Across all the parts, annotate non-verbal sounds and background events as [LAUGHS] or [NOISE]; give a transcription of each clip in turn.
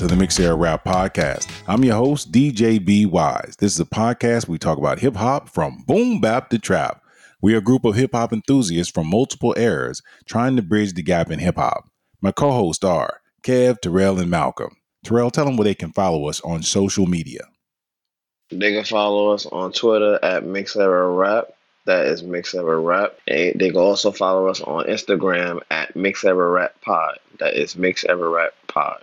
to the Mix Era Rap Podcast. I'm your host, DJ B Wise. This is a podcast we talk about hip hop from boom bap to trap. We are a group of hip hop enthusiasts from multiple eras trying to bridge the gap in hip hop. My co hosts are Kev, Terrell, and Malcolm. Terrell, tell them where they can follow us on social media. They can follow us on Twitter at Mixera Rap. That is Mixera Rap. And they can also follow us on Instagram at Mixera Rap Pod. That is Mixera Rap Pod.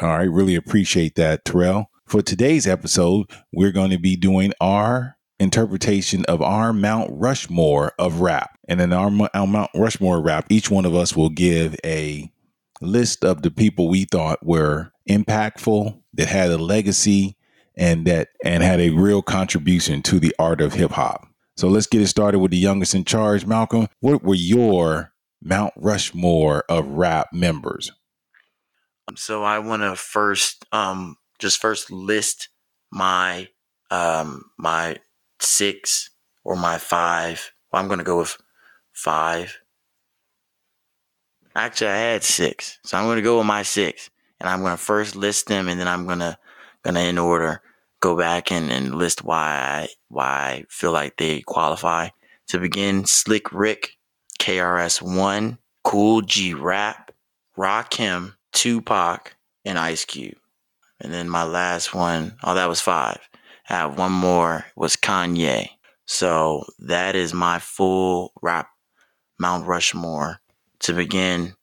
All right, really appreciate that, Terrell. For today's episode, we're going to be doing our interpretation of our Mount Rushmore of rap. And in our, our Mount Rushmore rap, each one of us will give a list of the people we thought were impactful, that had a legacy, and that and had a real contribution to the art of hip hop. So let's get it started with the youngest in charge, Malcolm. What were your Mount Rushmore of rap members? So I want to first um just first list my um my six or my five. Well, I'm going to go with five. Actually, I had six, so I'm going to go with my six, and I'm going to first list them, and then I'm going to gonna in order go back and, and list why I why I feel like they qualify. To begin, Slick Rick, KRS One, Kool G Rap, Rakim, Tupac, and Ice Cube. And then my last one, oh, that was five. I have one more was Kanye. So that is my full rap Mount Rushmore. To begin,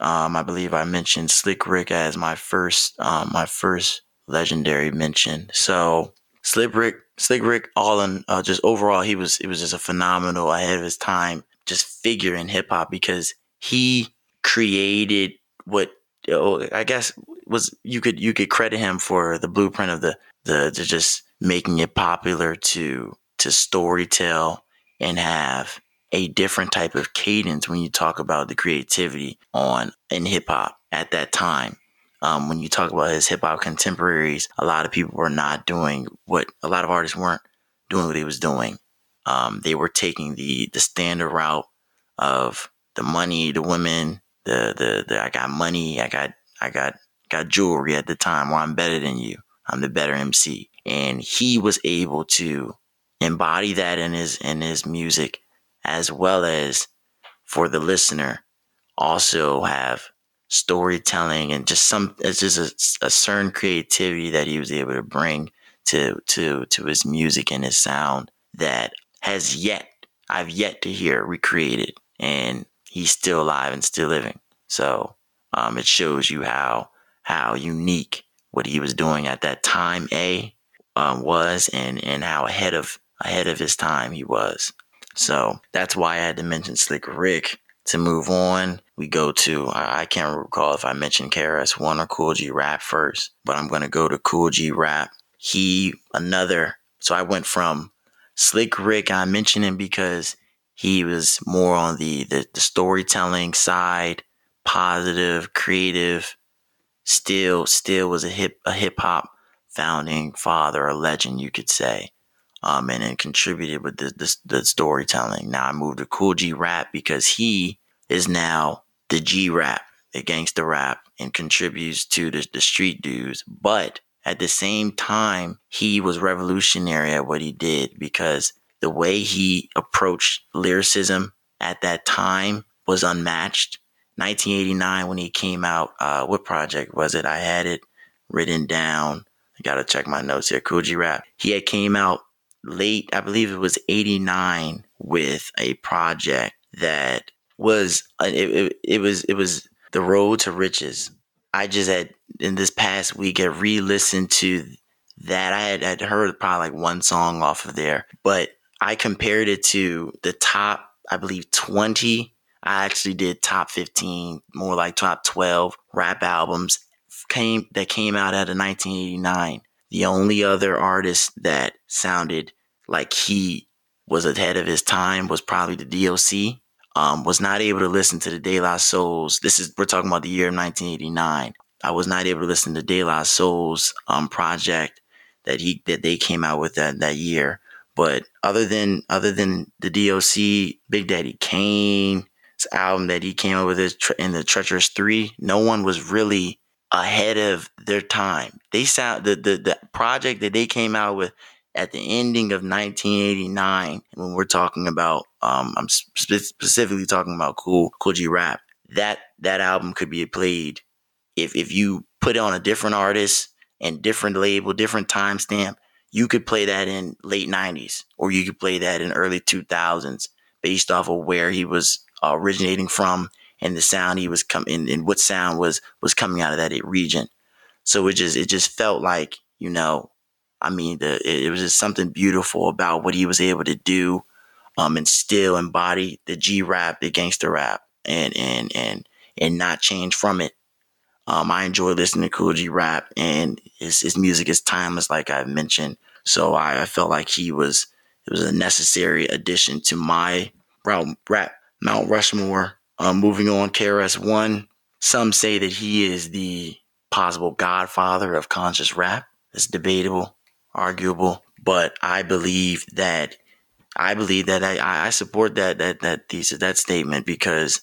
um, I believe I mentioned Slick Rick as my first, um, my first legendary mention. So Slick Rick, Slick Rick, all in uh, just overall, he was it was just a phenomenal ahead of his time, just figure in hip hop because he created what I guess was you could you could credit him for the blueprint of the the, just making it popular to to storytell and have a different type of cadence when you talk about the creativity on in hip hop at that time. Um, when you talk about his hip hop contemporaries, a lot of people were not doing what a lot of artists weren't doing what he was doing. Um, they were taking the the standard route of the money, the women, the, the the I got money, I got I got got jewelry at the time, or I'm better than you. I'm the better MC. And he was able to embody that in his in his music as well as for the listener also have storytelling and just some it's just a, a certain creativity that he was able to bring to to to his music and his sound that has yet I've yet to hear recreated and he's still alive and still living so um, it shows you how how unique what he was doing at that time a um, was and and how ahead of ahead of his time he was so that's why I had to mention Slick Rick. To move on, we go to, I can't recall if I mentioned KRS One or Kool G Rap first, but I'm to go to Kool G Rap. He, another, so I went from Slick Rick, I mentioned him because he was more on the, the, the storytelling side, positive, creative, still, still was a hip, a hip hop founding father, a legend, you could say um, and then contributed with the, the, the storytelling. Now I moved to Kool G Rap because he is now the G Rap, the gangster rap, and contributes to the, the street dudes. But at the same time, he was revolutionary at what he did because the way he approached lyricism at that time was unmatched. 1989, when he came out, uh, what project was it? I had it written down. I gotta check my notes here. G Rap. He had came out late, I believe it was 89 with a project that was, uh, it, it, it was, it was the road to riches. I just had in this past week, I re-listened to that. I had, had heard probably like one song off of there, but I compared it to the top, I believe 20. I actually did top 15, more like top 12 rap albums came that came out out of 1989 the only other artist that sounded like he was ahead of his time was probably the DOC. Um, was not able to listen to the De La Souls. This is we're talking about the year of 1989. I was not able to listen to De La Souls um, project that he that they came out with that that year. But other than other than the DOC, Big Daddy Kane's album that he came out with in the Treacherous Three, no one was really ahead of their time. They sound the the, the project that they came out with at the ending of 1989 when we're talking about um I'm spe- specifically talking about Cool Kool G Rap. That that album could be played if if you put it on a different artist and different label, different timestamp, you could play that in late 90s or you could play that in early 2000s based off of where he was originating from and the sound he was coming and what sound was was coming out of that region. So it just it just felt like you know, I mean, the it, it was just something beautiful about what he was able to do, um, and still embody the G rap, the gangster rap, and and and and not change from it. Um, I enjoy listening to Kool G rap, and his his music is timeless, like I've mentioned. So I, I felt like he was it was a necessary addition to my rap, Mount Rushmore uh, moving on, KRS One. Some say that he is the possible godfather of conscious rap. It's debatable, arguable, but I believe that I believe that I, I support that that that thesis, that statement because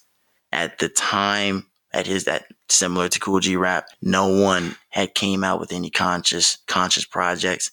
at the time at his that similar to Kool G Rap, no one had came out with any conscious conscious projects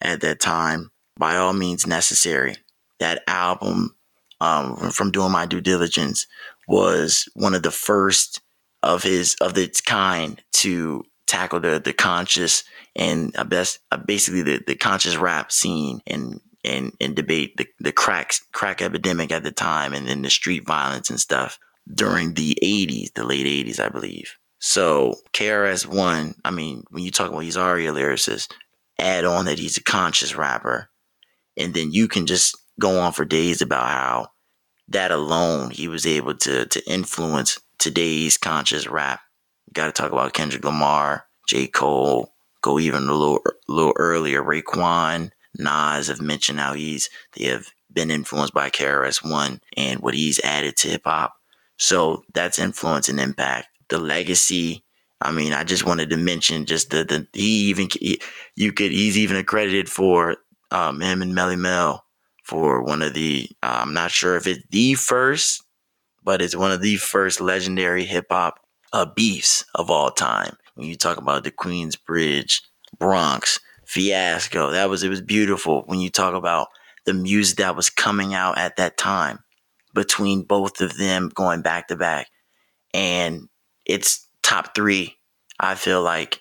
at that time. By all means necessary. That album, um, from doing my due diligence, was one of the first of his of its kind to tackle the the conscious and I best uh, basically the, the conscious rap scene and and and debate the the crack crack epidemic at the time and then the street violence and stuff during the 80s, the late 80s, I believe. So KRS One, I mean, when you talk about he's already a lyricist, add on that he's a conscious rapper, and then you can just go on for days about how that alone he was able to to influence today's conscious rap. You Got to talk about Kendrick Lamar, J. Cole, go even a little a little earlier. Raekwon, Nas have mentioned how he's they have been influenced by KRS One and what he's added to hip hop. So that's influence and impact. The legacy. I mean, I just wanted to mention just the the he even he, you could he's even accredited for um, him and Melle Mel for one of the, uh, I'm not sure if it's the first, but it's one of the first legendary hip hop uh, beefs of all time. When you talk about the Queensbridge, Bronx fiasco, that was, it was beautiful when you talk about the music that was coming out at that time between both of them going back to back. And it's top three, I feel like,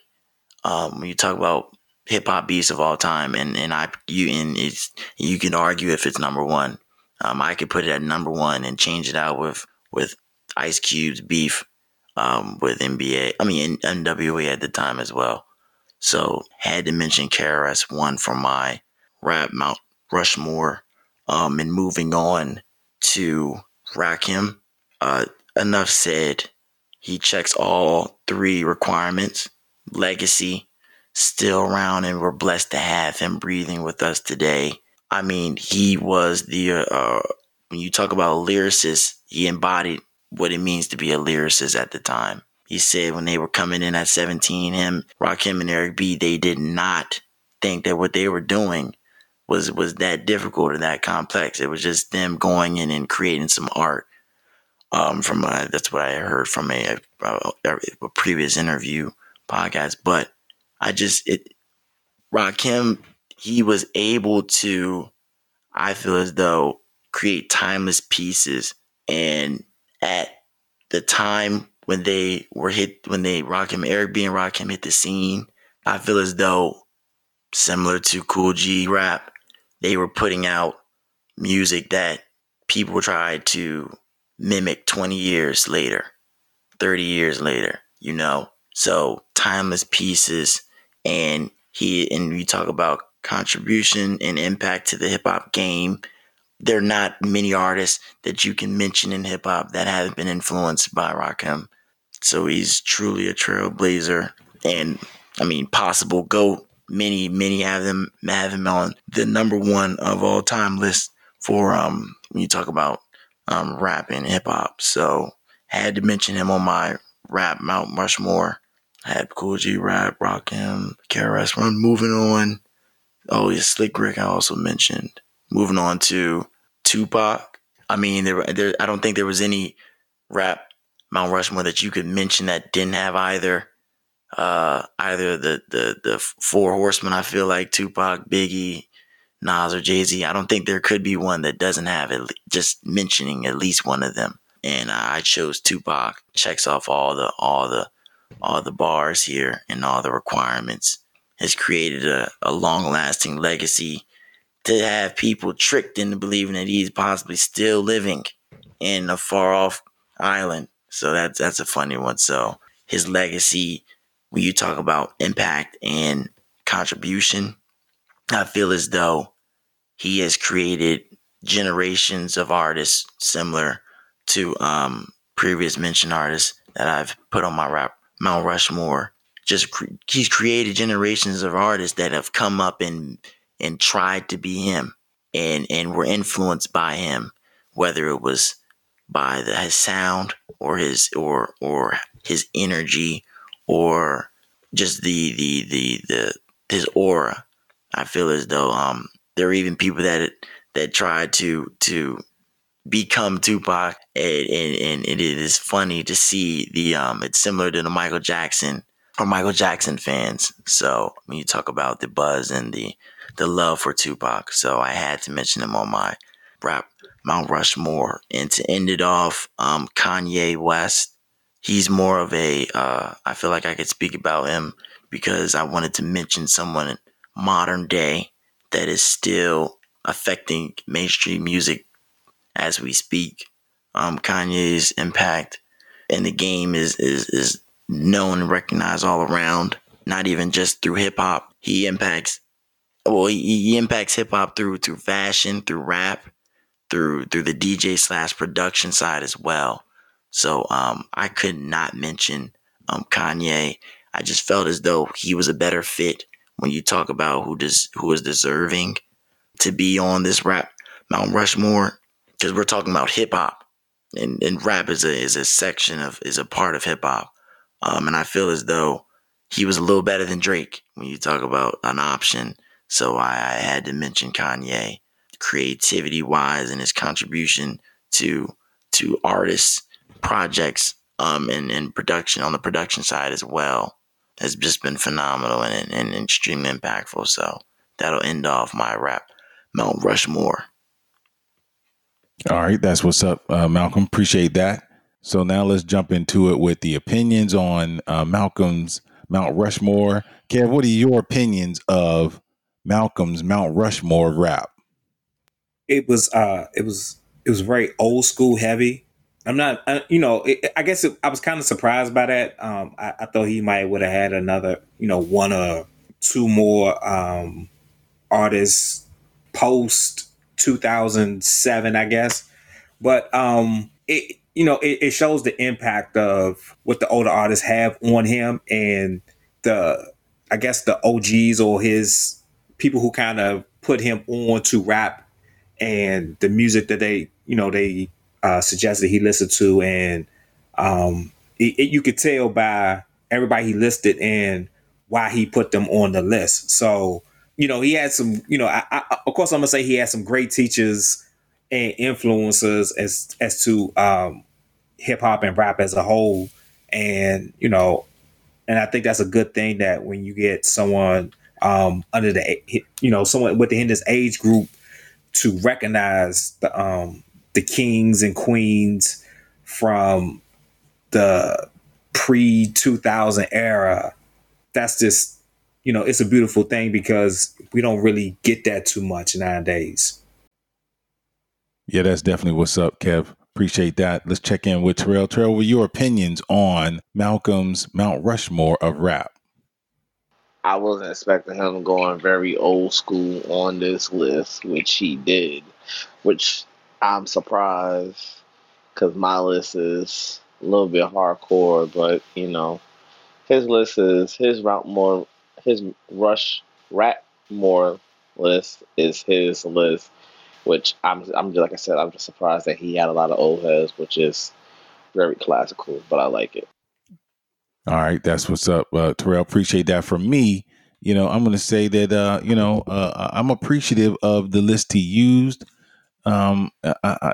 um, when you talk about hip hop beats of all time, and and I you and it's you can argue if it's number one. Um, I could put it at number one and change it out with with Ice Cube's beef um, with NBA. I mean NWA at the time as well. So had to mention KRS One for my rap Mount Rushmore. Um, and moving on to Rakim. Uh, enough said. He checks all three requirements: legacy, still around and we're blessed to have him breathing with us today. I mean, he was the, uh, when you talk about a lyricist, he embodied what it means to be a lyricist at the time. He said when they were coming in at 17, him, Rakim and Eric B, they did not think that what they were doing was was that difficult or that complex. It was just them going in and creating some art. Um, from a, that's what I heard from a, a, a previous interview podcast. But I just it Rakim he was able to I feel as though create timeless pieces and at the time when they were hit when they Rakim Eric B and Rakim hit the scene, I feel as though similar to Kool G rap, they were putting out music that people tried to mimic 20 years later, 30 years later, you know. So timeless pieces and he and we talk about contribution and impact to the hip hop game. There are not many artists that you can mention in hip hop that haven't been influenced by Rakim. So he's truly a trailblazer and I mean possible GOAT. Many, many have them have him on the number one of all time list for um when you talk about um rap and hip hop. So had to mention him on my rap Mount Rushmore I had Kool G Rap, Rakim, KRS One. Moving on. Oh, yeah, Slick Rick. I also mentioned. Moving on to Tupac. I mean, there, there. I don't think there was any rap Mount Rushmore that you could mention that didn't have either uh, either the the the four horsemen. I feel like Tupac, Biggie, Nas, or Jay Z. I don't think there could be one that doesn't have it. Just mentioning at least one of them, and I chose Tupac. Checks off all the all the all the bars here and all the requirements. Has created a, a long lasting legacy to have people tricked into believing that he's possibly still living in a far off island. So that's that's a funny one. So his legacy when you talk about impact and contribution, I feel as though he has created generations of artists similar to um, previous mentioned artists that I've put on my rap Mount Rushmore. Just cre- he's created generations of artists that have come up and and tried to be him and and were influenced by him, whether it was by the, his sound or his or or his energy or just the the the the his aura. I feel as though um there are even people that that tried to to become Tupac, and, and, and it is funny to see the um it's similar to the Michael Jackson or Michael Jackson fans. So when you talk about the buzz and the the love for Tupac, so I had to mention him on my rap Mount Rushmore, and to end it off, um, Kanye West he's more of a. Uh, I feel like I could speak about him because I wanted to mention someone modern day that is still affecting mainstream music as we speak. Um, Kanye's impact in the game is is is known and recognized all around. Not even just through hip hop. He impacts. Well, he, he impacts hip hop through through fashion, through rap, through through the DJ slash production side as well. So um, I could not mention um, Kanye. I just felt as though he was a better fit when you talk about who does who is deserving to be on this rap Mount Rushmore because we're talking about hip hop and, and rap is a is a section of is a part of hip hop. Um, and I feel as though he was a little better than Drake when you talk about an option. So I, I had to mention Kanye, creativity wise, and his contribution to to artists projects um, and, and production on the production side as well has just been phenomenal and, and extremely impactful. So that'll end off my rap Mount Rushmore. All right, that's what's up, uh, Malcolm. Appreciate that. So now let's jump into it with the opinions on uh, Malcolm's Mount Rushmore. Kev, what are your opinions of Malcolm's Mount Rushmore rap? It was uh, it was it was very old school heavy. I'm not, uh, you know, it, I guess it, I was kind of surprised by that. Um, I, I, thought he might would have had another, you know, one or two more um, artists post 2007, I guess. But um, it, you know, it, it shows the impact of what the older artists have on him and the, I guess, the OGs or his people who kind of put him on to rap and the music that they, you know, they uh, suggested he listened to, and um, it, it, you could tell by everybody he listed and why he put them on the list. So you know he had some. You know, I, I, of course I'm gonna say he had some great teachers and influencers as as to um, hip hop and rap as a whole, and you know, and I think that's a good thing that when you get someone um, under the you know someone within this age group to recognize the um, the kings and queens from the pre 2000 era. That's just, you know, it's a beautiful thing because we don't really get that too much nowadays. Yeah, that's definitely what's up, Kev. Appreciate that. Let's check in with Terrell. Terrell, what your opinions on Malcolm's Mount Rushmore of rap? I wasn't expecting him going very old school on this list, which he did, which I'm surprised because my list is a little bit hardcore, but you know, his list is his route more his rush rat more list is his list, which I'm I'm just like I said I'm just surprised that he had a lot of old heads, which is very classical, but I like it. All right, that's what's up, uh, Terrell. Appreciate that. For me, you know, I'm going to say that uh, you know uh, I'm appreciative of the list he used. Um, I,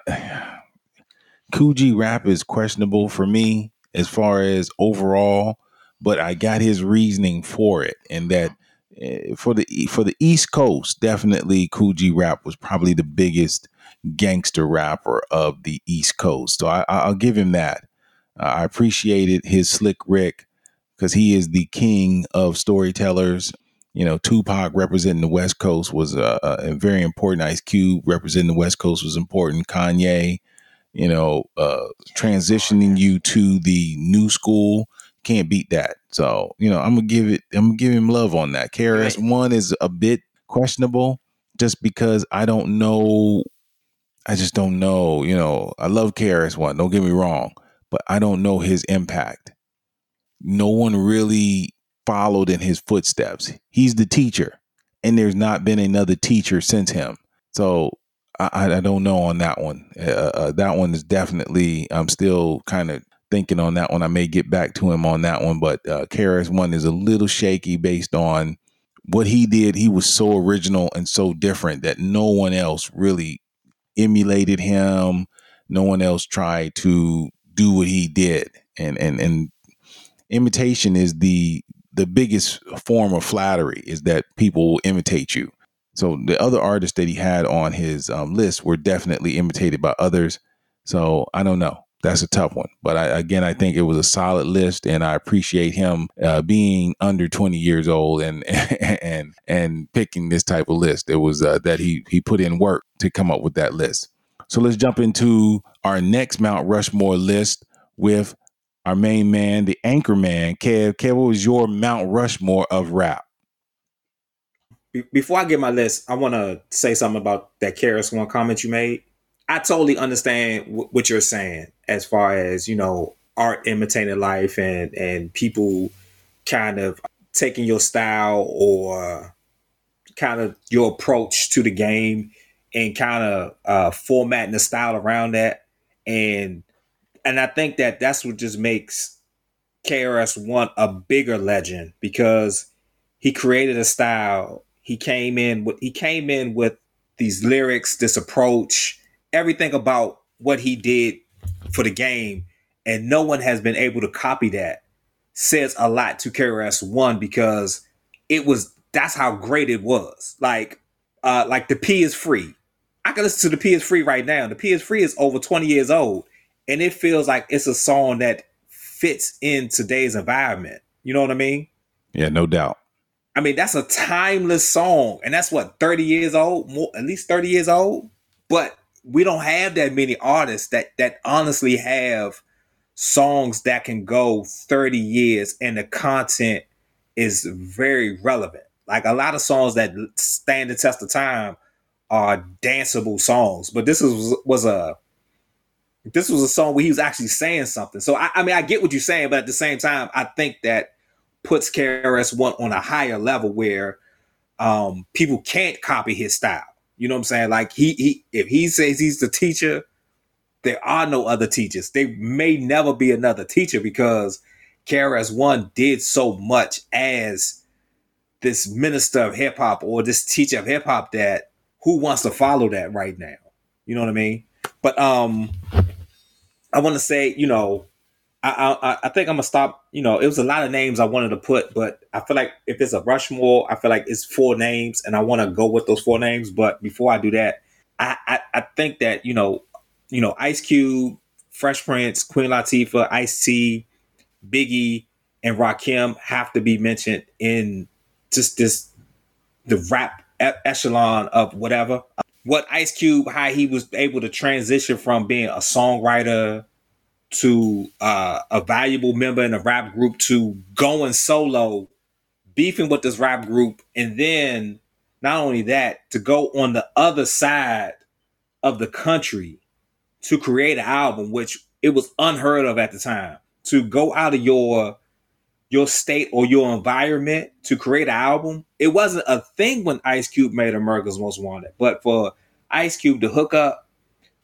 rap is questionable for me as far as overall, but I got his reasoning for it, and that uh, for the for the East Coast, definitely G Rap was probably the biggest gangster rapper of the East Coast. So I, I'll give him that. Uh, I appreciated his Slick Rick because he is the king of storytellers. You know, Tupac representing the West Coast was a, a very important. Ice Cube representing the West Coast was important. Kanye, you know, uh, transitioning you to the new school can't beat that. So, you know, I'm gonna give it. I'm gonna give him love on that. KRS One is a bit questionable, just because I don't know. I just don't know. You know, I love KRS One. Don't get me wrong, but I don't know his impact. No one really followed in his footsteps. He's the teacher, and there's not been another teacher since him. So I, I don't know on that one. Uh, uh, that one is definitely. I'm still kind of thinking on that one. I may get back to him on that one, but uh, One is a little shaky based on what he did. He was so original and so different that no one else really emulated him. No one else tried to do what he did, and and and imitation is the the biggest form of flattery is that people will imitate you. So the other artists that he had on his um, list were definitely imitated by others. So I don't know. That's a tough one. But I, again, I think it was a solid list, and I appreciate him uh, being under 20 years old and [LAUGHS] and and picking this type of list. It was uh, that he he put in work to come up with that list. So let's jump into our next Mount Rushmore list with our main man, the anchor man, Kev. Kev, what was your Mount Rushmore of rap? before I get my list, I want to say something about that KRS One comment you made. I totally understand w- what you're saying as far as you know art imitating life and and people kind of taking your style or kind of your approach to the game and kind of uh, formatting the style around that and and I think that that's what just makes KRS One a bigger legend because he created a style he came in with he came in with these lyrics, this approach, everything about what he did for the game, and no one has been able to copy that. Says a lot to KRS One because it was that's how great it was. Like, uh, like the P is free. I can listen to the P is free right now. The P is free is over 20 years old, and it feels like it's a song that fits in today's environment. You know what I mean? Yeah, no doubt. I mean, that's a timeless song, and that's what thirty years old, more at least thirty years old. But we don't have that many artists that that honestly have songs that can go thirty years, and the content is very relevant. Like a lot of songs that stand the test of time are danceable songs, but this was was a this was a song where he was actually saying something. So I, I mean, I get what you're saying, but at the same time, I think that puts KRS One on a higher level where um, people can't copy his style. You know what I'm saying? Like he he if he says he's the teacher, there are no other teachers. There may never be another teacher because KRS One did so much as this minister of hip hop or this teacher of hip hop that who wants to follow that right now? You know what I mean? But um I want to say, you know, I, I, I think I'm gonna stop. You know, it was a lot of names I wanted to put, but I feel like if it's a Rushmore, I feel like it's four names, and I want to go with those four names. But before I do that, I, I, I think that you know, you know, Ice Cube, Fresh Prince, Queen Latifah, Ice T, Biggie, and Rakim have to be mentioned in just this the rap echelon of whatever. What Ice Cube, how he was able to transition from being a songwriter to uh, a valuable member in a rap group to going solo, beefing with this rap group, and then not only that, to go on the other side of the country to create an album, which it was unheard of at the time. To go out of your your state or your environment to create an album, it wasn't a thing when Ice Cube made America's Most Wanted. But for Ice Cube to hook up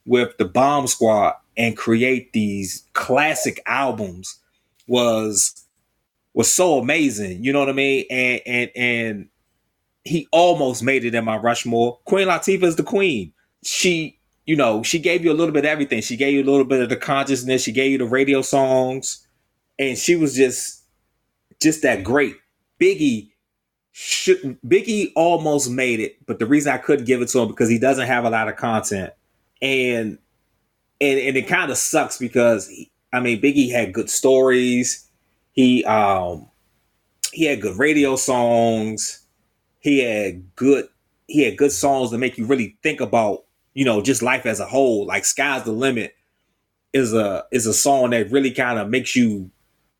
with the Bomb Squad and create these classic albums was was so amazing. You know what I mean? And and and he almost made it in my Rushmore. Queen Latifah is the queen. She, you know, she gave you a little bit of everything. She gave you a little bit of the consciousness. She gave you the radio songs, and she was just just that great. Biggie should Biggie almost made it, but the reason I couldn't give it to him because he doesn't have a lot of content, and and and it kind of sucks because he, I mean Biggie had good stories, he um he had good radio songs, he had good he had good songs that make you really think about you know just life as a whole. Like "Sky's the Limit" is a is a song that really kind of makes you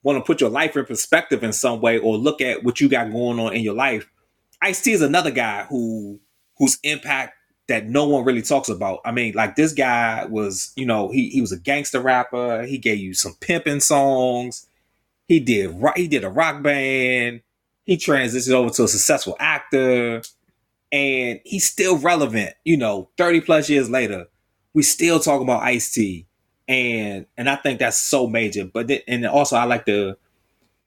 want to put your life in perspective in some way or look at what you got going on in your life. Ice T is another guy who whose impact that no one really talks about. I mean, like this guy was, you know, he he was a gangster rapper. He gave you some pimping songs. He did right. he did a rock band. He transitioned over to a successful actor, and he's still relevant. You know, thirty plus years later, we still talk about Ice T and and I think that's so major. But and also I like to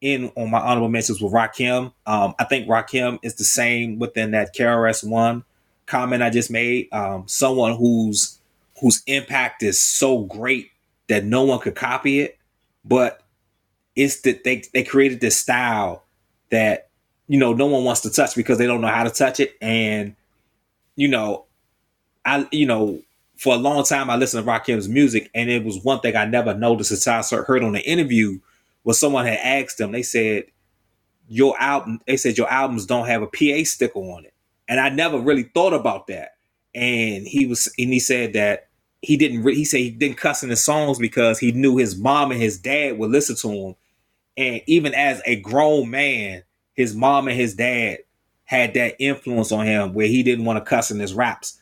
end on my honorable mentions with Rakim. Um, I think Rakim is the same within that KRS One comment I just made. Um, someone whose whose impact is so great that no one could copy it, but it's that they they created this style that you know no one wants to touch because they don't know how to touch it, and you know, I you know for a long time I listened to Rakim's music, and it was one thing I never noticed until I heard on the interview where someone had asked them. They said, "Your album," they said, "Your albums don't have a PA sticker on it," and I never really thought about that. And he was, and he said that he didn't. Re- he said he didn't cuss in his songs because he knew his mom and his dad would listen to him, and even as a grown man, his mom and his dad had that influence on him where he didn't want to cuss in his raps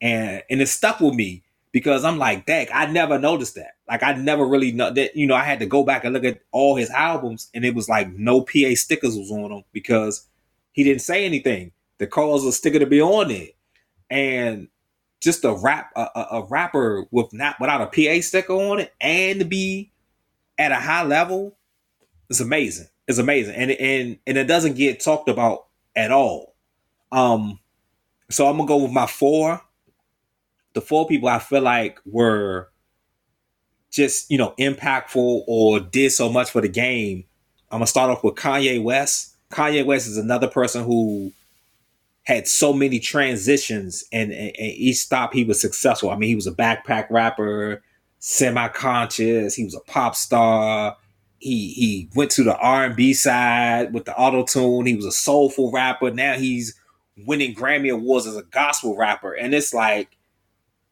and and it stuck with me because I'm like, dang, I never noticed that. Like I never really know that. You know, I had to go back and look at all his albums, and it was like no PA stickers was on them because he didn't say anything. The cause a sticker to be on it, and just a rap a, a, a rapper with not without a PA sticker on it and to be at a high level, it's amazing. It's amazing, and and and it doesn't get talked about at all. Um, so I'm gonna go with my four the four people I feel like were just, you know, impactful or did so much for the game. I'm gonna start off with Kanye West. Kanye West is another person who had so many transitions and, and, and each stop he was successful. I mean, he was a backpack rapper, semi-conscious, he was a pop star. He he went to the R&B side with the auto tune. He was a soulful rapper. Now he's winning Grammy awards as a gospel rapper. And it's like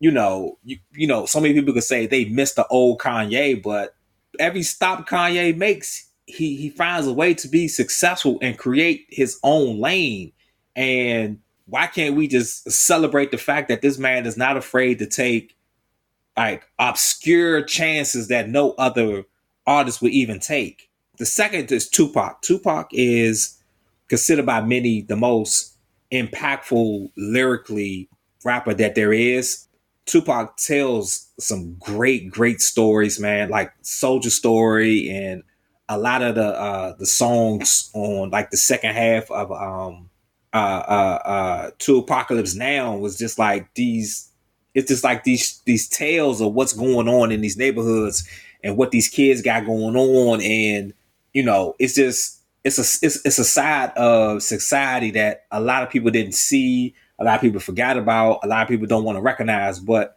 you know, you, you know, so many people could say they miss the old Kanye, but every stop Kanye makes, he he finds a way to be successful and create his own lane. And why can't we just celebrate the fact that this man is not afraid to take like obscure chances that no other artist would even take? The second is Tupac. Tupac is considered by many the most impactful lyrically rapper that there is. Tupac tells some great, great stories, man, like Soldier Story and a lot of the uh the songs on like the second half of um uh uh uh Apocalypse Now was just like these it's just like these these tales of what's going on in these neighborhoods and what these kids got going on. And you know it's just it's a it's, it's a side of society that a lot of people didn't see a lot of people forgot about, a lot of people don't want to recognize, but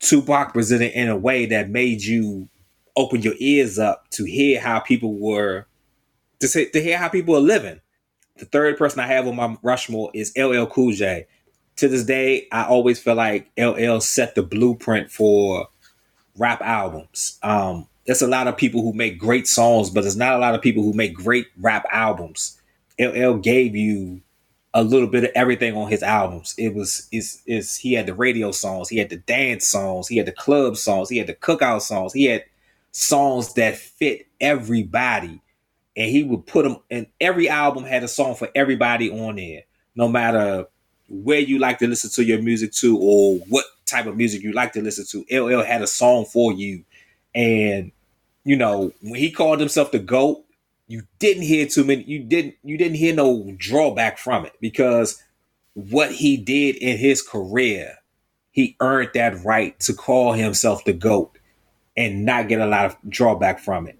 Tupac presented in a way that made you open your ears up to hear how people were to say to hear how people are living. The third person I have on my Rushmore is LL Cool J. To this day, I always feel like LL set the blueprint for rap albums. Um, there's a lot of people who make great songs, but there's not a lot of people who make great rap albums. LL gave you a little bit of everything on his albums. It was is is he had the radio songs, he had the dance songs, he had the club songs, he had the cookout songs, he had songs that fit everybody, and he would put them. And every album had a song for everybody on there, no matter where you like to listen to your music to or what type of music you like to listen to. LL had a song for you, and you know when he called himself the goat you didn't hear too many you didn't you didn't hear no drawback from it because what he did in his career he earned that right to call himself the goat and not get a lot of drawback from it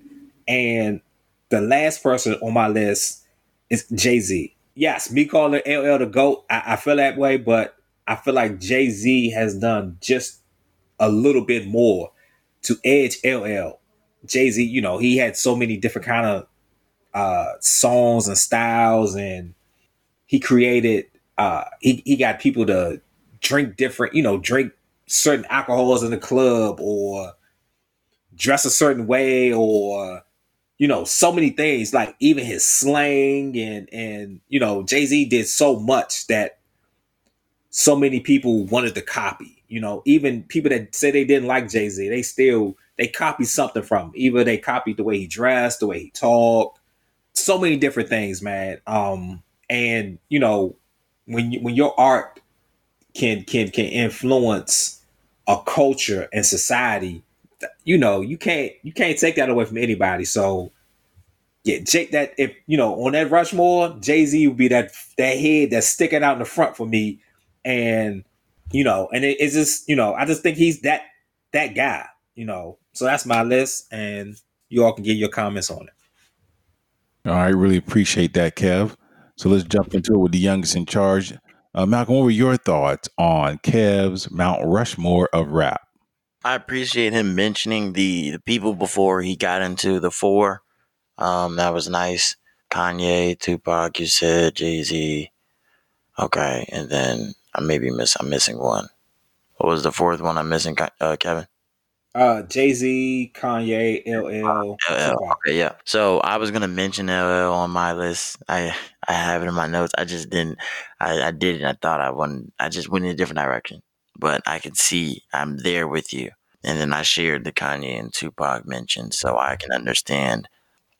and the last person on my list is Jay Z. Yes, me calling LL the GOAT, I, I feel that way, but I feel like Jay Z has done just a little bit more to edge LL. Jay Z, you know, he had so many different kind of uh, songs and styles, and he created. Uh, he he got people to drink different, you know, drink certain alcohols in the club or dress a certain way or you know so many things like even his slang and and you know jay-z did so much that so many people wanted to copy you know even people that say they didn't like jay-z they still they copied something from him. either they copied the way he dressed the way he talked so many different things man um and you know when you, when your art can can can influence a culture and society you know, you can't you can't take that away from anybody. So yeah, Jake, that if you know on that Rushmore, Jay Z would be that that head that's sticking out in the front for me, and you know, and it, it's just you know, I just think he's that that guy, you know. So that's my list, and you all can give your comments on it. All right, really appreciate that, Kev. So let's jump into it with the youngest in charge. Uh, Malcolm, what were your thoughts on Kev's Mount Rushmore of rap? I appreciate him mentioning the, the people before he got into the four. Um, that was nice. Kanye, Tupac, you said Jay Z. Okay, and then I maybe miss. I'm missing one. What was the fourth one? I'm missing, uh, Kevin. Uh, Jay Z, Kanye, LL. LL. Okay, yeah. So I was gonna mention LL on my list. I I have it in my notes. I just didn't. I, I did it. I thought I wanted. I just went in a different direction but I can see I'm there with you. And then I shared the Kanye and Tupac mention so I can understand.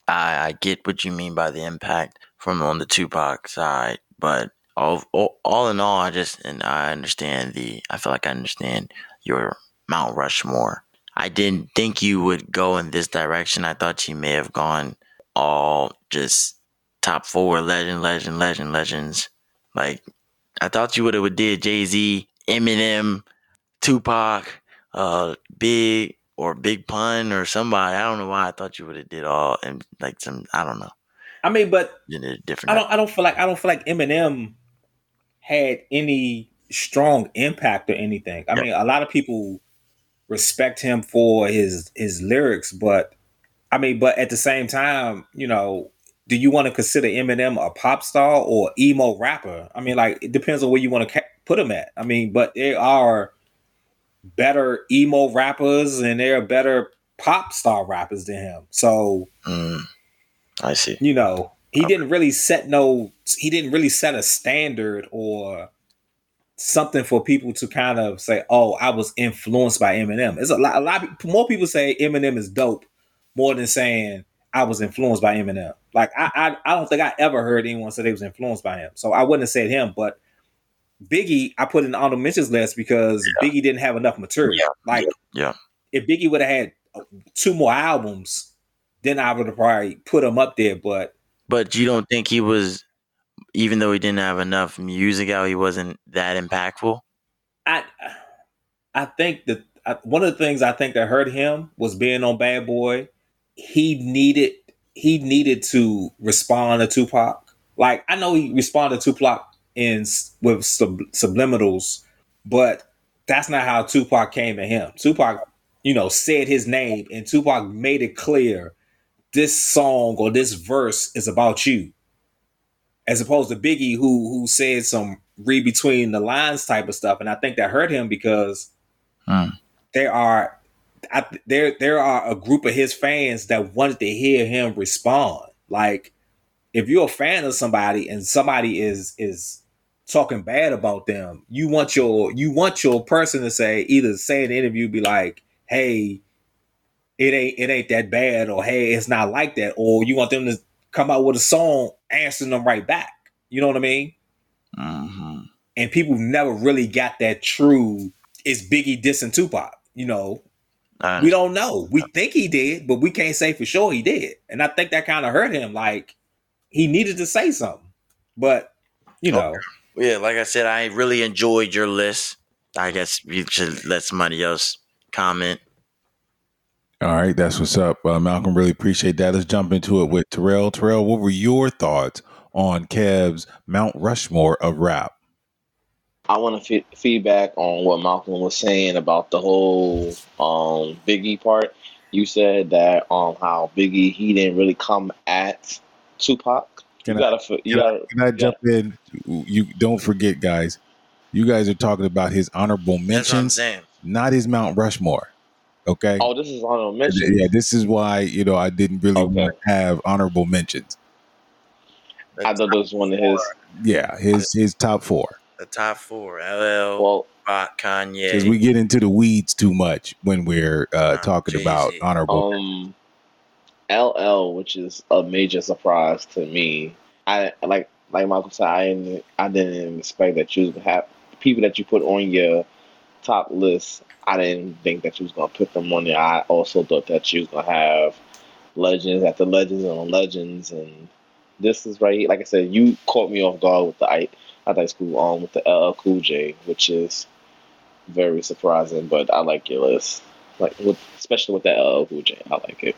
I, I get what you mean by the impact from on the Tupac side, but all, all, all in all, I just, and I understand the, I feel like I understand your Mount Rushmore. I didn't think you would go in this direction. I thought you may have gone all just top four legend, legend, legend, legends. Like I thought you would have did Jay Z, Eminem, Tupac, uh, Big or Big Pun or somebody. I don't know why I thought you would have did all and like some. I don't know. I mean, but different. I don't. I don't feel like I don't feel like Eminem had any strong impact or anything. I yep. mean, a lot of people respect him for his his lyrics, but I mean, but at the same time, you know, do you want to consider Eminem a pop star or emo rapper? I mean, like it depends on where you want to ca- put him at. I mean, but there are better emo rappers and there are better pop star rappers than him. So mm, I see. You know, he okay. didn't really set no he didn't really set a standard or something for people to kind of say, "Oh, I was influenced by Eminem." It's a lot a lot of, more people say Eminem is dope more than saying I was influenced by Eminem. Like I, I, I don't think I ever heard anyone say they was influenced by him. So I wouldn't have said him, but Biggie, I put in the honorable mentions list because yeah. Biggie didn't have enough material. Yeah. Like, yeah, if Biggie would have had uh, two more albums, then I would have probably put him up there. But but you don't think he was, even though he didn't have enough music out, he wasn't that impactful. I I think that one of the things I think that hurt him was being on Bad Boy he needed he needed to respond to Tupac. Like I know he responded to Tupac in with sub, subliminals, but that's not how Tupac came at him. Tupac, you know, said his name, and Tupac made it clear this song or this verse is about you, as opposed to Biggie, who who said some read between the lines type of stuff, and I think that hurt him because hmm. there are I, there there are a group of his fans that wanted to hear him respond. Like if you're a fan of somebody and somebody is is talking bad about them, you want your you want your person to say either say in the interview, be like, "Hey, it ain't it ain't that bad," or "Hey, it's not like that," or you want them to come out with a song answering them right back. You know what I mean? Mm-hmm. And people never really got that true. Is Biggie dissing Tupac? You know, we don't know. We think he did, but we can't say for sure he did. And I think that kind of hurt him. Like he needed to say something, but you know. Okay. Yeah, like I said, I really enjoyed your list. I guess you should let somebody else comment. All right, that's what's up, uh, Malcolm. Really appreciate that. Let's jump into it with Terrell. Terrell, what were your thoughts on Kev's Mount Rushmore of rap? I want to f- feedback on what Malcolm was saying about the whole um, Biggie part. You said that um how Biggie he didn't really come at Tupac. Can you I- gotta, you Can, gotta, can I jump in? You don't forget, guys. You guys are talking about his honorable That's what mentions, not his Mount Rushmore. Okay. Oh, this is honorable mention. Yeah, this is why you know I didn't really Okay. want to have honorable mentions. I thought this was one of his. Yeah, his his top four The top four: LL, Well, Rock, Kanye. because we get into the weeds too much when we're uh, Uh, talking about Jay-Z. honorable. um, LL, which is a major surprise to me. I like like Malcolm said. I didn't I didn't expect that you would have people that you put on your top list. I didn't think that you was gonna put them on there. I also thought that you was gonna have legends after legends and legends, and this is right. Like I said, you caught me off guard with the I I thought school on with the LL Cool J, which is very surprising. But I like your list, like with especially with the LL Cool J. I like it.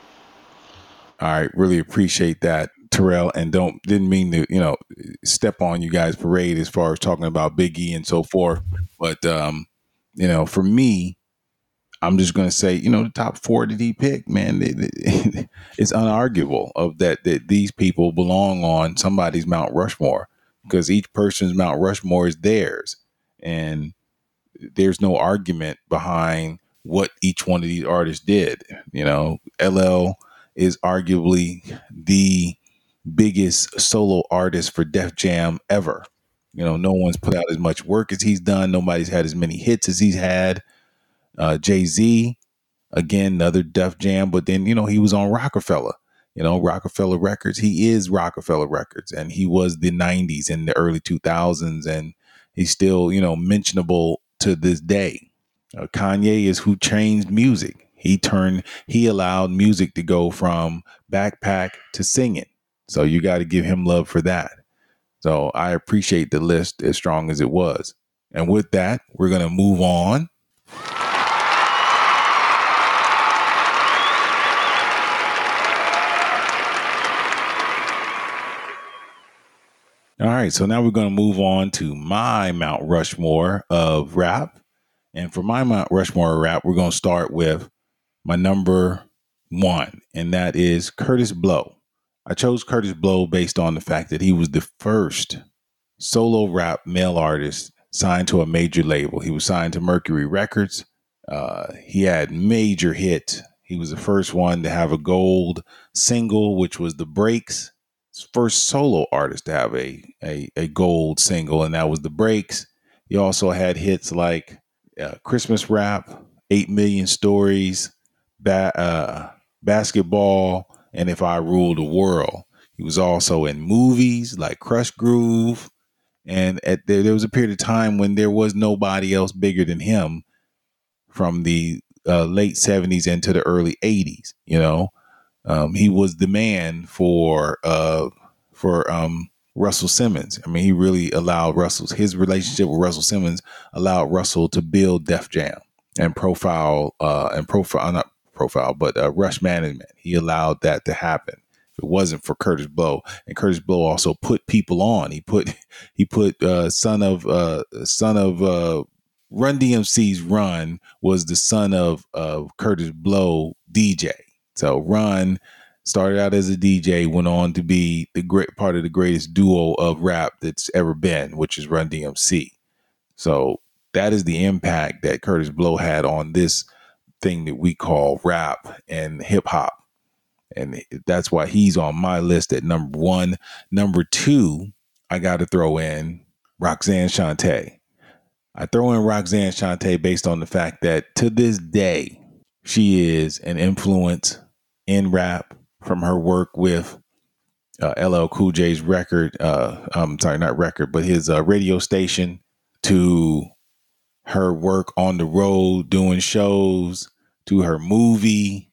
All right, really appreciate that, Terrell, and don't didn't mean to you know step on you guys' parade as far as talking about Biggie and so forth, but um, you know, for me, I'm just going to say, you know, the top four that he picked, man, it, it- [LAUGHS] it's unarguable of that that these people belong on somebody's Mount Rushmore because each person's Mount Rushmore is theirs, and there's no argument behind what each one of these artists did. You know, LL is arguably the biggest solo artist for Def Jam ever. You know, no one's put out as much work as he's done. Nobody's had as many hits as he's had. Uh, Jay Z, again, another Def Jam, but then, you know, he was on Roc-A-Fella, you know, Roc-A-Fella Records. He is Roc-A-Fella Records, and he was the 90s and the early 2000s, and he's still, you know, mentionable to this day. Uh, Kanye is who changed music. He turned, he allowed music to go from backpack to singing. So you got to give him love for that. So I appreciate the list as strong as it was. And with that, we're going to move on. All right, so now we're going to move on to my Mount Rushmore of rap. And for my Mount Rushmore rap, we're going to start with my number one, and that is Kurtis Blow. I chose Kurtis Blow based on the fact that he was the first solo rap male artist signed to a major label. He was signed to Mercury Records. Uh, he had major hits. He was the first one to have a gold single, which was The Breaks. First solo artist to have a, a, a gold single, and that was The Breaks. He also had hits like uh, Christmas Rap, 8 Million Stories, ba- uh, Basketball, and If I Rule the World. He was also in movies like Krush Groove, and at there, there was a period of time when there was nobody else bigger than him from the uh, late 70s into the early 80s you know um, he was the man for uh, for um, Russell Simmons. I mean, he really allowed Russell's his relationship with Russell Simmons allowed Russell to build Def Jam and profile uh, and profile not profile but uh, Rush Management. He allowed that to happen. If it wasn't for Kurtis Blow, and Kurtis Blow also put people on. He put [LAUGHS] he put uh, son of uh, son of uh, Run DMC's Run was the son of of Kurtis Blow DJ. So Run started out as a DJ, went on to be the great part of the greatest duo of rap that's ever been, which is Run DMC. So that is the impact that Kurtis Blow had on this thing that we call rap and hip hop. And that's why he's on my list at number one. Number two, I got to throw in Roxanne Shante. I throw in Roxanne Shante based on the fact that to this day, she is an influence in rap from her work with uh, LL Cool J's record. Uh, I'm sorry, not record, but his uh, radio station to her work on the road doing shows, to her movie,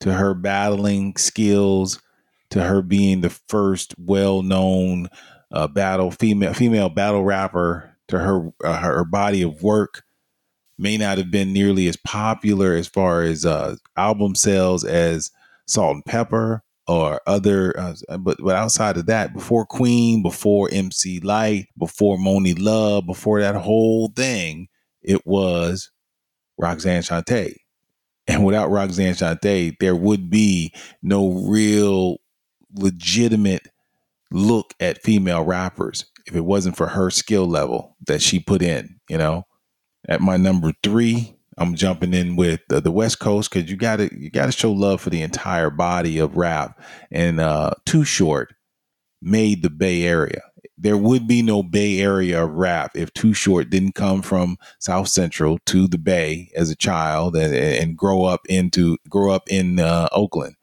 to her battling skills, to her being the first well-known uh, battle female female battle rapper, to her uh, her body of work. may not have been nearly as popular as far as uh, album sales as Salt-N-Pepa or other, uh, but but outside of that, before Queen, before MC Lyte, before Monie Love, before that whole thing, it was Roxanne Shante. And without Roxanne Shante, there would be no real legitimate look at female rappers if it wasn't for her skill level that she put in, you know. At my number three, I'm jumping in with uh, the West Coast because you got to you got to show love for the entire body of rap. And uh, Too Short made the Bay Area. There would be no Bay Area rap if Too Short didn't come from South Central to the Bay as a child and, and grow up into grow up in uh, Oakland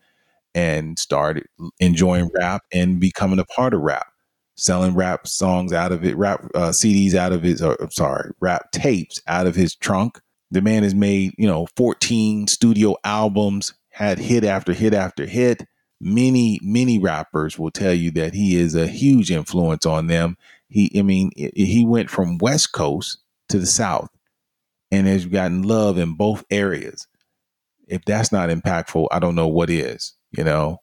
and started enjoying rap and becoming a part of rap selling rap songs out of it, rap uh, CDs out of his, or sorry, rap tapes out of his trunk. The man has made, you know, 14 studio albums, had hit after hit after hit. Many, many rappers will tell you that he is a huge influence on them. He, I mean, he went from West Coast to the South and has gotten love in both areas. If that's not impactful, I don't know what is, you know.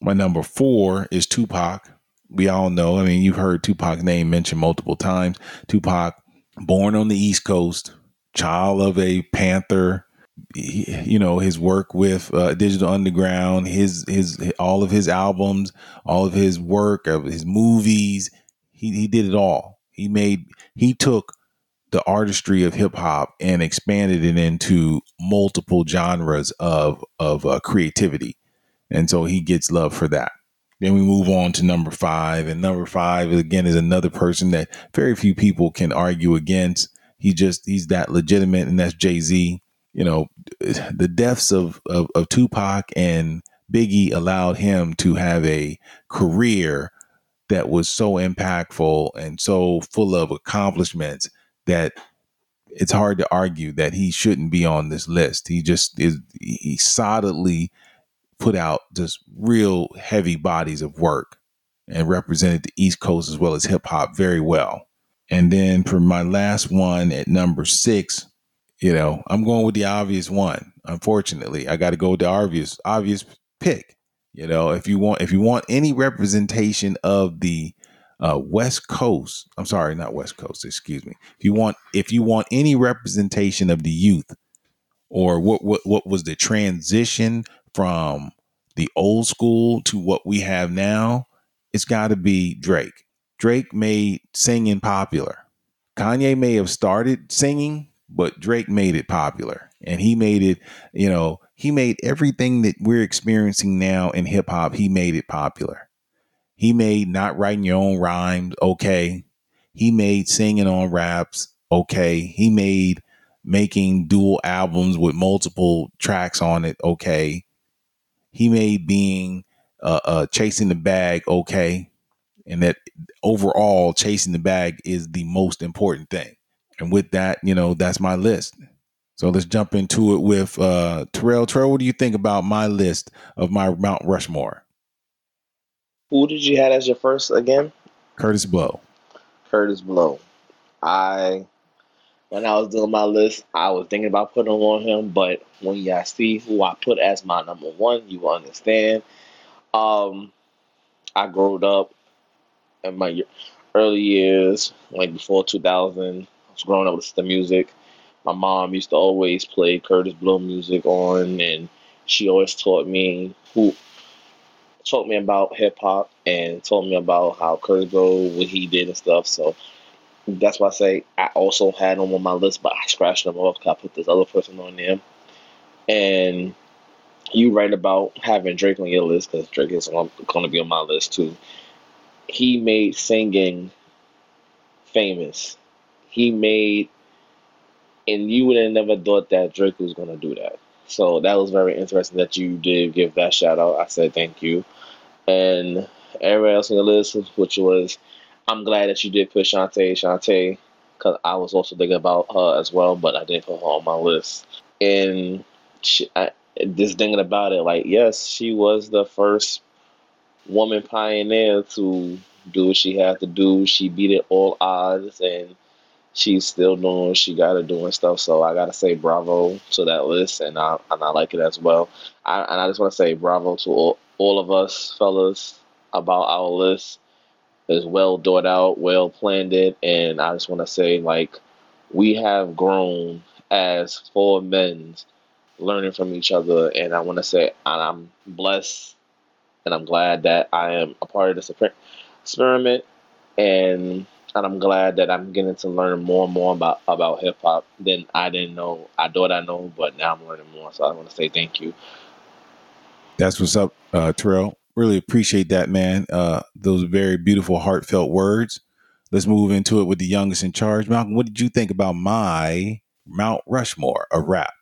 My number four is Tupac we all know. I mean, you've heard Tupac's name mentioned multiple times. Tupac, born on the East Coast, child of a Panther. you know his work with uh, Digital Underground, his his all of his albums, all of his work, of his movies. He he did it all. He made he took the artistry of hip hop and expanded it into multiple genres of of uh, creativity, and so he gets love for that. Then we move on to number five, and number five again is another person that very few people can argue against. He just he's that legitimate, and that's Jay Z. You know, [SIGHS] the deaths of, of of Tupac and Biggie allowed him to have a career that was so impactful and so full of accomplishments that it's hard to argue that he shouldn't be on this list. He just is he solidly put out just real heavy bodies of work and represented the East Coast as well as hip hop very well. And then for my last one at number six, you know, I'm going with the obvious one. Unfortunately, I got to go with the obvious obvious pick. You know, if you want if you want any representation of the uh, West Coast, I'm sorry, not West Coast, excuse me. If you want if you want any representation of the youth or what what what was the transition from the old school to what we have now, it's got to be Drake. Drake made singing popular. Kanye may have started singing, but Drake made it popular. And he made it, you know, he made everything that we're experiencing now in hip hop, he made it popular. He made not writing your own rhymes okay. He made singing on raps okay. He made making dual albums with multiple tracks on it okay he made being uh, uh, chasing the bag okay, and that overall chasing the bag is the most important thing. And with that, you know, that's my list. So let's jump into it with uh, Terrell. Terrell, what do you think about my list of my Mount Rushmore? Who did you have as your first again? Kurtis Blow. Kurtis Blow. I when I was doing my list, I was thinking about putting on him, but when y'all see who I put as my number one, you will understand. Um, I grew up in my early years, like before 2000. I was growing up with the music. My mom used to always play Kurtis Blow music on, and she always taught me who taught me about hip hop and told me about how Kurtis Blow, what he did and stuff. So that's why I say I also had them on my list, but I scratched them off because I put this other person on there. And you write about having Drake on your list because Drake is going to be on my list too. He made singing famous. He made, and you would have never thought that Drake was going to do that. So that was very interesting that you did give that shout out. I said thank you. And everyone else on the list, which was I'm glad that you did put Shante, Shante, because I was also thinking about her as well, but I didn't put her on my list. And she, I, just thinking about it, like, yes, she was the first woman pioneer to do what she had to do. She beat it all odds, and she's still doing she got to do and stuff. So I got to say bravo to that list, and I and I like it as well. I, and I just want to say bravo to all, all of us fellas about our list. It's well thought out, well planned it, and I just want to say like we have grown as four men learning from each other, and I want to say I'm blessed and I'm glad that I am a part of this experiment, and and I'm glad that I'm getting to learn more and more about about hip hop than I didn't know. I thought I know, but now I'm learning more. So I want to say thank you. That's what's up, uh, Terrell. Really appreciate that, man. Uh, those very beautiful, heartfelt words. Let's move into it with the youngest in charge. Malcolm, what did you think about my Mount Rushmore of rap?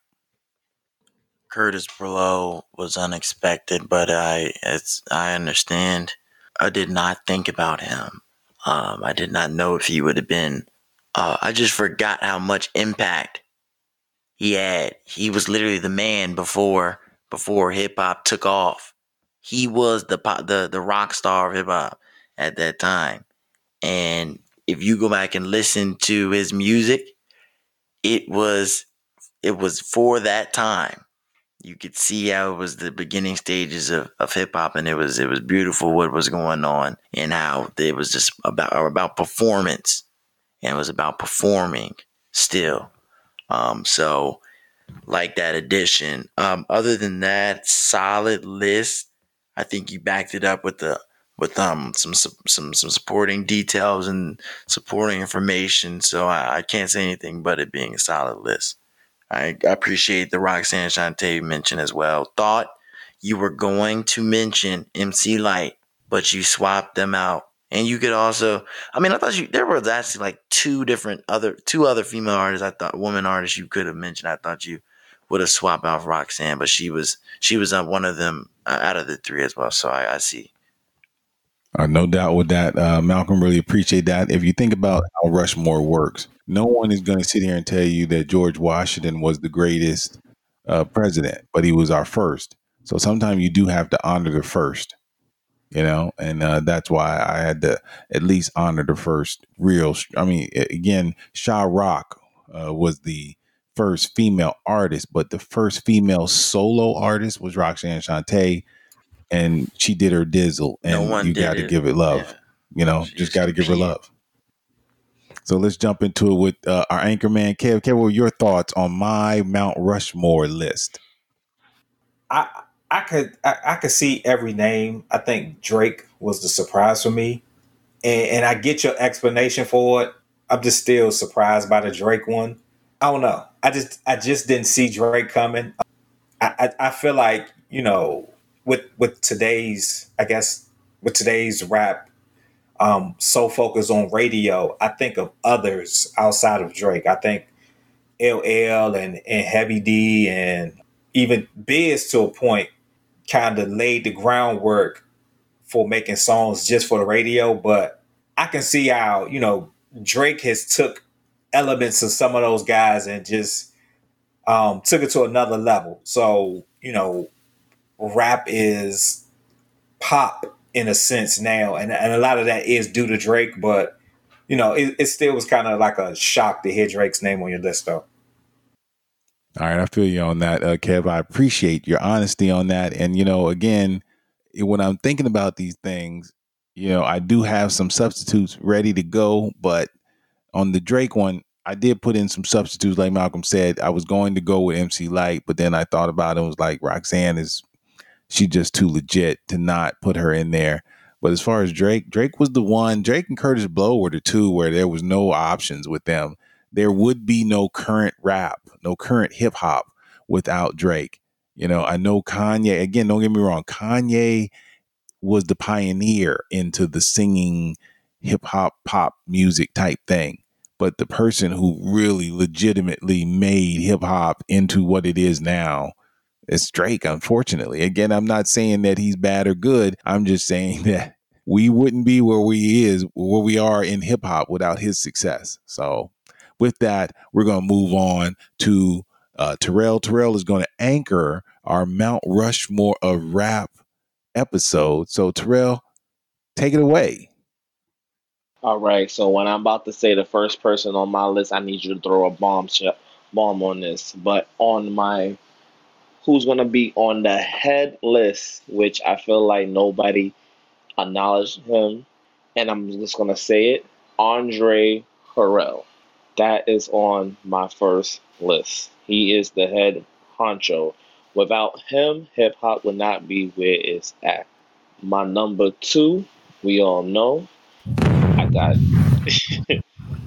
Kurtis Blow was unexpected, but I it's I understand. I did not think about him. Um, I did not know if he would have been. Uh, I just forgot how much impact he had. He was literally the man before before hip hop took off. He was the the the rock star of hip hop at that time. And if you go back and listen to his music, it was it was for that time you could see how it was the beginning stages of, of hip hop and it was it was beautiful what was going on and how it was just about about performance and it was about performing still. Um, so like that addition. Um, other than that, solid list. I think you backed it up with the with um some some some supporting details and supporting information. So I, I can't say anything but it being a solid list. I appreciate the Roxanne Shante mention as well. Thought you were going to mention MC Lyte, but you swapped them out. And you could also, I mean, I thought you there were actually like two different other two other female artists. I thought woman artists you could have mentioned. I thought you would have swapped out Roxanne, but she was she was on one of them uh, out of the three as well. So I, I see. Uh, no doubt with that, uh, Malcolm. Really appreciate that. If you think about how Rushmore works, no one is going to sit here and tell you that George Washington was the greatest uh, president, but he was our first. So sometimes you do have to honor the first, you know, and uh, that's why I had to at least honor the first real. I mean, again, Sha Rock uh, was the first female artist, but the first female solo artist was Roxanne Shante, and she did her dizzle, and no you got to give it love. Yeah. You know, She's just got to give her love. So let's jump into it with uh, our anchor man, Kev. Kev, what your thoughts on my Mount Rushmore list? I I could I, I, could see every name. I think Drake was the surprise for me, and, and I get your explanation for it. I'm just still surprised by the Drake one. I don't know. I just I just didn't see Drake coming. I, I, I feel like you know with with today's I guess with today's rap um, so focused on radio, I think of others outside of Drake. I think LL and, and Heavy D and even Biz to a point kind of laid the groundwork for making songs just for the radio. But I can see how, you know, Drake has took elements of some of those guys and just um, took it to another level. So, you know, rap is pop in a sense now, and and a lot of that is due to Drake, but you know, it, it still was kind of like a shock to hear Drake's name on your list, though. All right, I feel you on that, uh, Kev. I appreciate your honesty on that, and you know, again, when I'm thinking about these things, you know, I do have some substitutes ready to go, but on the Drake one, I did put in some substitutes, like Malcolm said. I was going to go with MC Lyte, but then I thought about it. it was like Roxanne is she's just too legit to not put her in there. But as far as Drake, Drake was the one. Drake and Kurtis Blow were the two where there was no options with them. There would be no current rap, no current hip hop without Drake. You know, I know Kanye, again, don't get me wrong, Kanye was the pioneer into the singing hip hop pop music type thing. But the person who really legitimately made hip hop into what it is now it's Drake, unfortunately. Again, I'm not saying that he's bad or good. I'm just saying [LAUGHS] that we wouldn't be where we is, where we are in hip hop without his success. So with that, we're to move on to uh, Terrell. Terrell is to anchor our Mount Rushmore of rap episode. So Terrell, take it away. All right, so when I'm about to say the first person on my list, I need you to throw a bomb bomb on this. But on my who's gonna be on the head list, which I feel like nobody acknowledged him, and I'm just gonna say it, Andre Harrell. That is on my first list. He is the head honcho. Without him, hip hop would not be where it's at. My number two, we all know, I got [LAUGHS]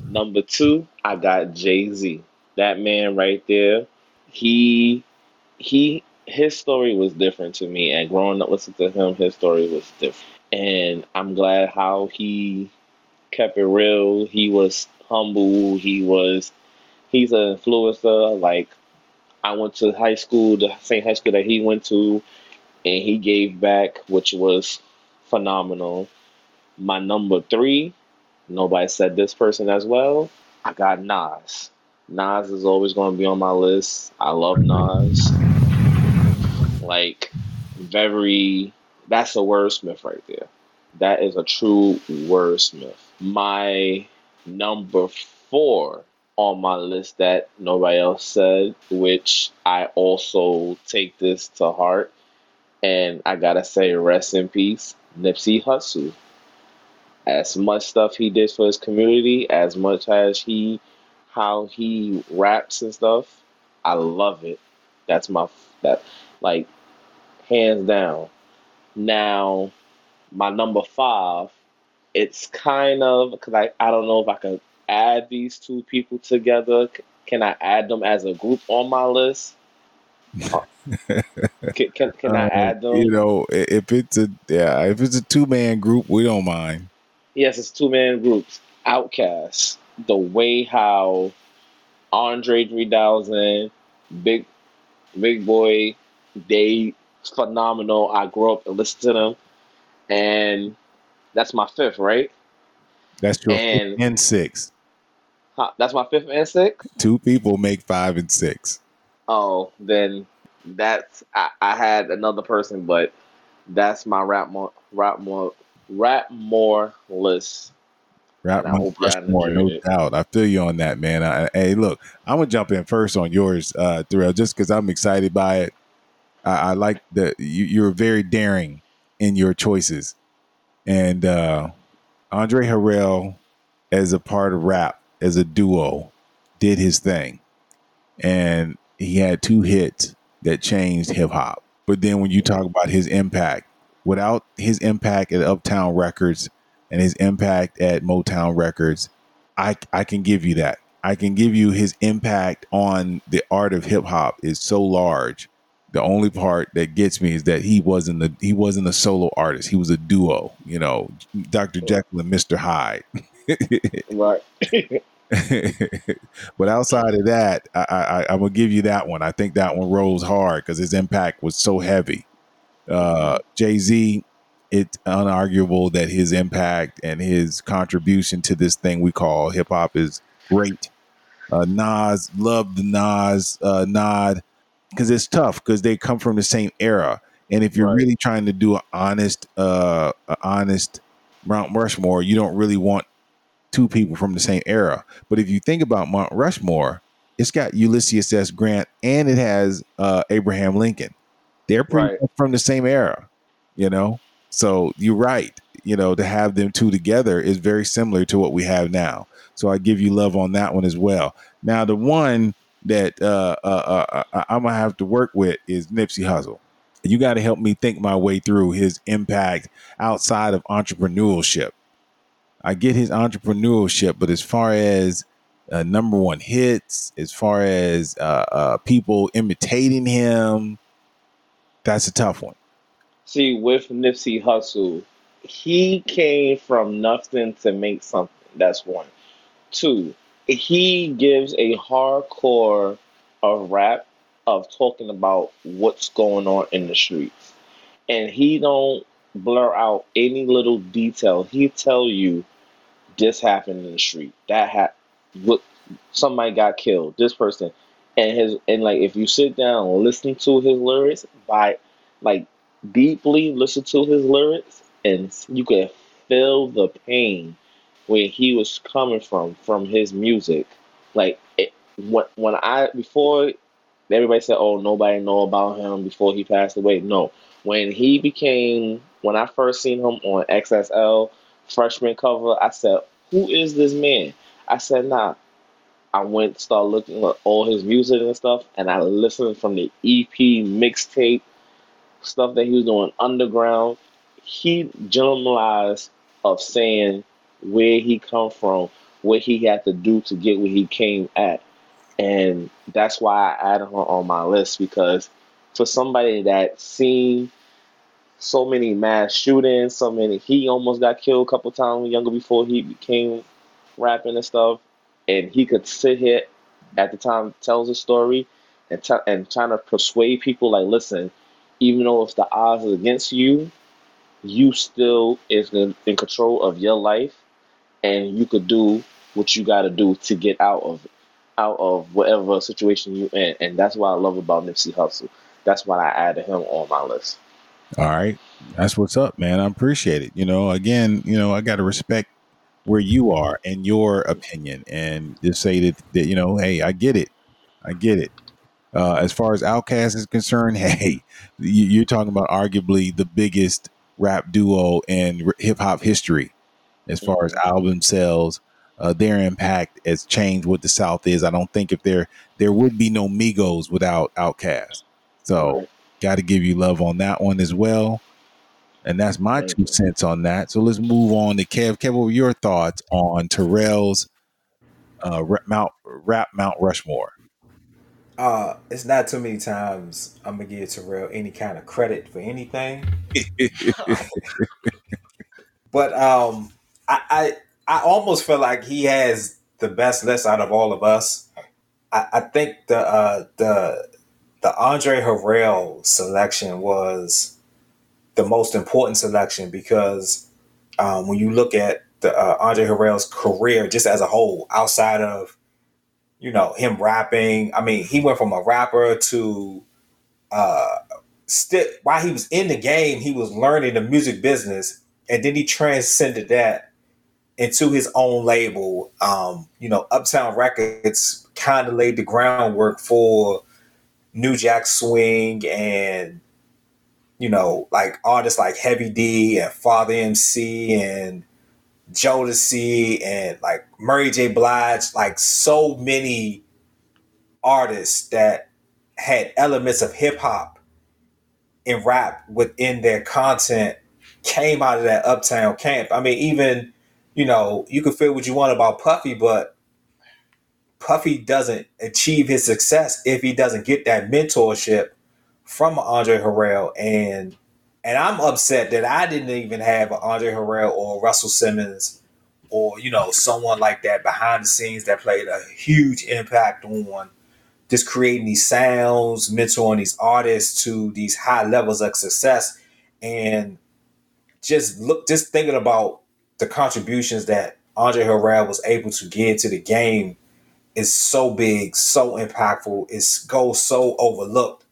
number two, I got Jay Z. That man right there, he he his story was different to me, and growing up listening to him, his story was different. And I'm glad how he kept it real. He was humble. He was he's an influencer. Like I went to high school, the same high school that he went to, and he gave back, which was phenomenal. My number three, nobody said this person as well. I got Nas. Nas is always going to be on my list. I love Nas. Like, very, that's a wordsmith right there. That is a true wordsmith. My number four on my list that nobody else said, which I also take this to heart. And I gotta say, rest in peace, Nipsey Hussle. As much stuff he did for his community, as much as he, how he raps and stuff, I love it. That's my that like hands down. Now, my number five, it's kind of because I I don't know if I can add these two people together. Can I add them as a group on my list? [LAUGHS] Can, can, can I Uh, add them? you know, if it's a yeah, if it's a two man group, we don't mind. Yes, it's two man groups. Outkast. The way how Andre 3000, Big Big Boi, they phenomenal. I grew up and listened to them, and that's my fifth, right? That's your fifth And and six. huh, that's my fifth and sixth. Two people make five and six. Oh, then that's I, I had another person, but that's my rap more rap more rap more list, Rap Mount Rushmore, no it. doubt. I feel you on that, man. I, hey, look, I'm gonna jump in first on yours, uh, Thrill, just because I'm excited by it. I, I like that you, you're very daring in your choices, and uh, Andre Harrell, as a part of rap, as a duo, did his thing, and he had two hits that changed hip hop. But then when you talk about his impact, without his impact at Uptown Records and his impact at Motown Records, I I can give you that. I can give you his impact on the art of hip hop is so large. The only part that gets me is that he wasn't the he wasn't a solo artist. He was a duo, you know, Dr. Jekyll and Mr. Hyde. [LAUGHS] Right. [LAUGHS] but outside of that, I, I, I'm gonna give you that one. I think that one rolls hard because his impact was so heavy. Uh, Jay Z, it's unarguable that his impact and his contribution to this thing we call hip hop is great. Uh, Nas, loved the Nas uh, nod because it's tough because they come from the same era. And if you're Right. really trying to do an honest, uh, honest Mount Rushmore, you don't really want two people from the same era. But if you think about Mount Rushmore, it's got Ulysses S. Grant and it has uh, Abraham Lincoln. They're pretty Right. from the same era, you know. So you're right. You know, to have them two together is very similar to what we have now. So I give you love on that one as well. Now the one that uh, uh, uh, uh, I'm gonna have to work with is Nipsey Hussle. You got to help me think my way through his impact outside of entrepreneurship. I get his entrepreneurship, but as far as uh, number one hits, as far as uh, uh, people imitating him, that's a tough one. See, with Nipsey Hussle, he came from nothing to make something. That's one. Two, he gives a hardcore of rap of talking about what's going on in the streets. And he don't blur out any little detail. He tell you this happened in the street. That ha- what somebody got killed. This person and his and like if you sit down and listen to his lyrics by like deeply listen to his lyrics and you can feel the pain where he was coming from from his music. Like it, when when I before everybody said, "Oh, nobody know about him before he passed away." No, when he became when I first seen him on XXL freshman cover, I said, "Who is this man?" I said, "Nah." I went started looking at all his music and stuff, and I listened from the EP mixtape stuff that he was doing underground. He generalized of saying where he come from, what he had to do to get where he came at. And that's why I added her on my list because for somebody that seen so many mass shootings, so many he almost got killed a couple times younger before he became rapping and stuff, and he could sit here at the time tells a story and t- and trying to persuade people like, listen, even though if the odds is against you, you still is in, in control of your life, and you could do what you got to do to get out of out of whatever situation you in, and that's what I love about Nipsey Hussle. That's why I added him on my list. All right. That's what's up, man. I appreciate it. You know, again, you know, I got to respect where you are and your opinion and just say that, that you know, hey, I get it. I get it. Uh, as far as Outkast is concerned, [LAUGHS] hey, you, are talking about arguably the biggest rap duo in hip hop history. As far as mm-hmm. album sales, uh, their impact has changed what the South is. I don't think if there there would be no Migos without Outkast. So, got to give you love on that one as well. And that's my two cents on that. So let's move on to Kev. Kev, what were your thoughts on Terrell's uh, Mount rap Mount Rushmore? Uh, it's not too many times I'm gonna give Terrell any kind of credit for anything. [LAUGHS] but um, I, I I almost feel like he has the best list out of all of us. I, I think the uh, the the Andre Harrell selection was the most important selection because um, when you look at the uh, Andre Harrell's career just as a whole, outside of you know him rapping, I mean, he went from a rapper to uh, st- while he was in the game, he was learning the music business, and then he transcended that into his own label. Um, you know, Uptown Records kind of laid the groundwork for New Jack Swing and you know, like artists like Heavy D and Father MC and Jodeci and like Mary J. Blige, like so many artists that had elements of hip hop and rap within their content came out of that uptown camp. I mean, even, you know, you can feel what you want about Puffy, but Puffy doesn't achieve his success if he doesn't get that mentorship from Andre Harrell, and and I'm upset that I didn't even have Andre Harrell or Russell Simmons or you know someone like that behind the scenes that played a huge impact on just creating these sounds, mentoring these artists to these high levels of success, and just look, just thinking about the contributions that Andre Harrell was able to give to the game is so big, so impactful. It goes so overlooked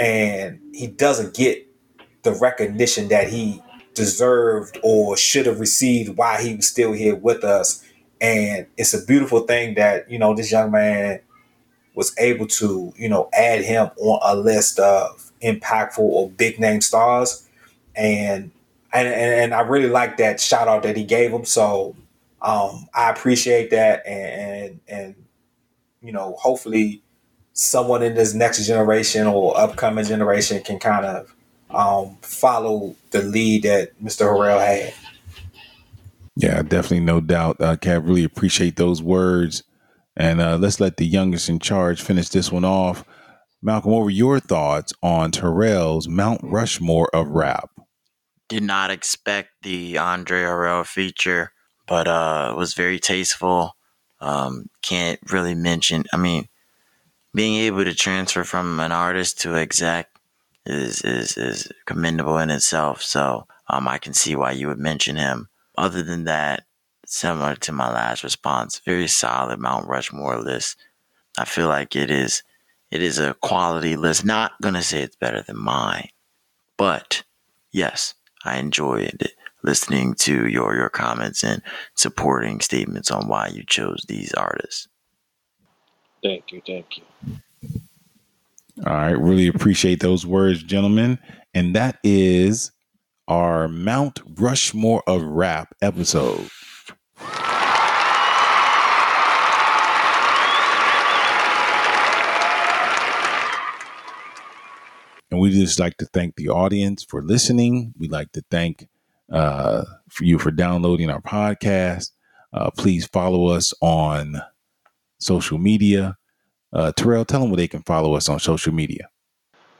and he doesn't get the recognition that he deserved or should have received while he was still here with us. And it's a beautiful thing that, you know, this young man was able to, you know, add him on a list of impactful or big name stars. And and, and, I really like that shout out that he gave him. So um, I appreciate that and, and and you know, hopefully someone in this next generation or upcoming generation can kind of um, follow the lead that Mr. Harrell had. Yeah, definitely, no doubt. Uh, Kev, really appreciate those words. And uh, let's let the youngest in charge finish this one off. Malcolm, what were your thoughts on Terrell's Mount Rushmore of rap? Did not expect the Andre Harrell feature, but uh, was very tasteful. Um, can't really mention. I mean, being able to transfer from an artist to exec is is is commendable in itself. So um, I can see why you would mention him. Other than that, similar to my last response, very solid Mount Rushmore list. I feel like it is it is a quality list. Not gonna say it's better than mine, but yes, I enjoyed listening to your your comments and supporting statements on why you chose these artists. Thank you, thank you. All right, really appreciate those words, gentlemen. And that is our Mount Rushmore of Rap episode. And we just like to thank the audience for listening. We'd like to thank uh, for you for downloading our podcast. Uh, please follow us on social media. Uh, Terrell, tell them where they can follow us on social media.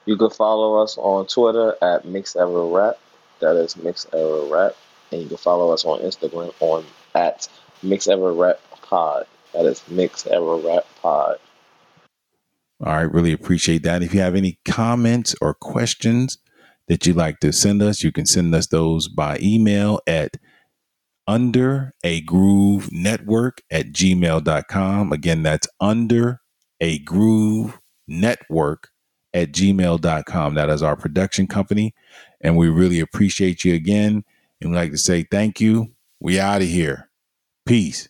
You can follow us on Twitter at MixEraRap. That is MixEraRap. And you can follow us on Instagram on at MixEraRap Pod. That is MixEraRap Pod. All right, really appreciate that. If you have any comments or questions that you'd like to send us, you can send us those by email at under a groove network at gmail.com. Again, that's under a groove network at gmail.com. That is our production company. And we really appreciate you again. And we'd like to say thank you. We out of here. Peace.